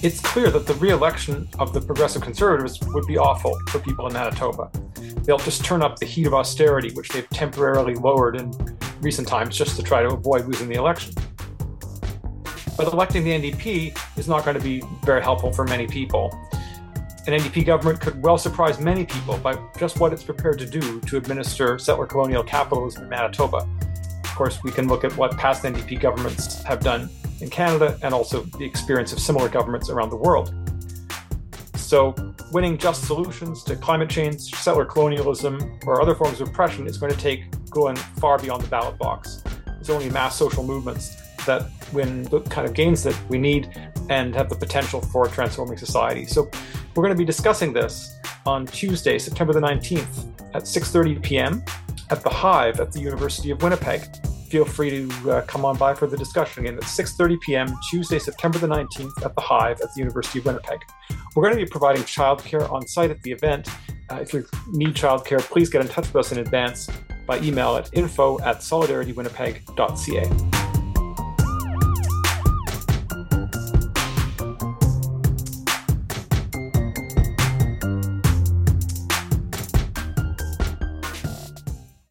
it's clear that the re-election of the progressive conservatives would be awful for people in Manitoba. They'll just turn up the heat of austerity, which they've temporarily lowered in recent times just to try to avoid losing the election. But electing the NDP is not going to be very helpful for many people. An NDP government could well surprise many people by just what it's prepared to do to administer settler colonial capitalism in Manitoba. Of course, we can look at what past NDP governments have done in Canada and also the experience of similar governments around the world. So, winning just solutions to climate change, settler colonialism, or other forms of oppression is going to take going far beyond the ballot box. It's only mass social movements that win the kind of gains that we need and have the potential for transforming society. So, we're going to be discussing this on Tuesday, September the 19th at 6:30 p.m. at the Hive at the University of Winnipeg feel free to uh, come on by for the discussion again at 6.30 p.m. Tuesday, September the 19th at the Hive at the University of Winnipeg. We're going to be providing childcare on site at the event. Uh, if you need childcare, please get in touch with us in advance by email at info at solidaritywinnipeg.ca.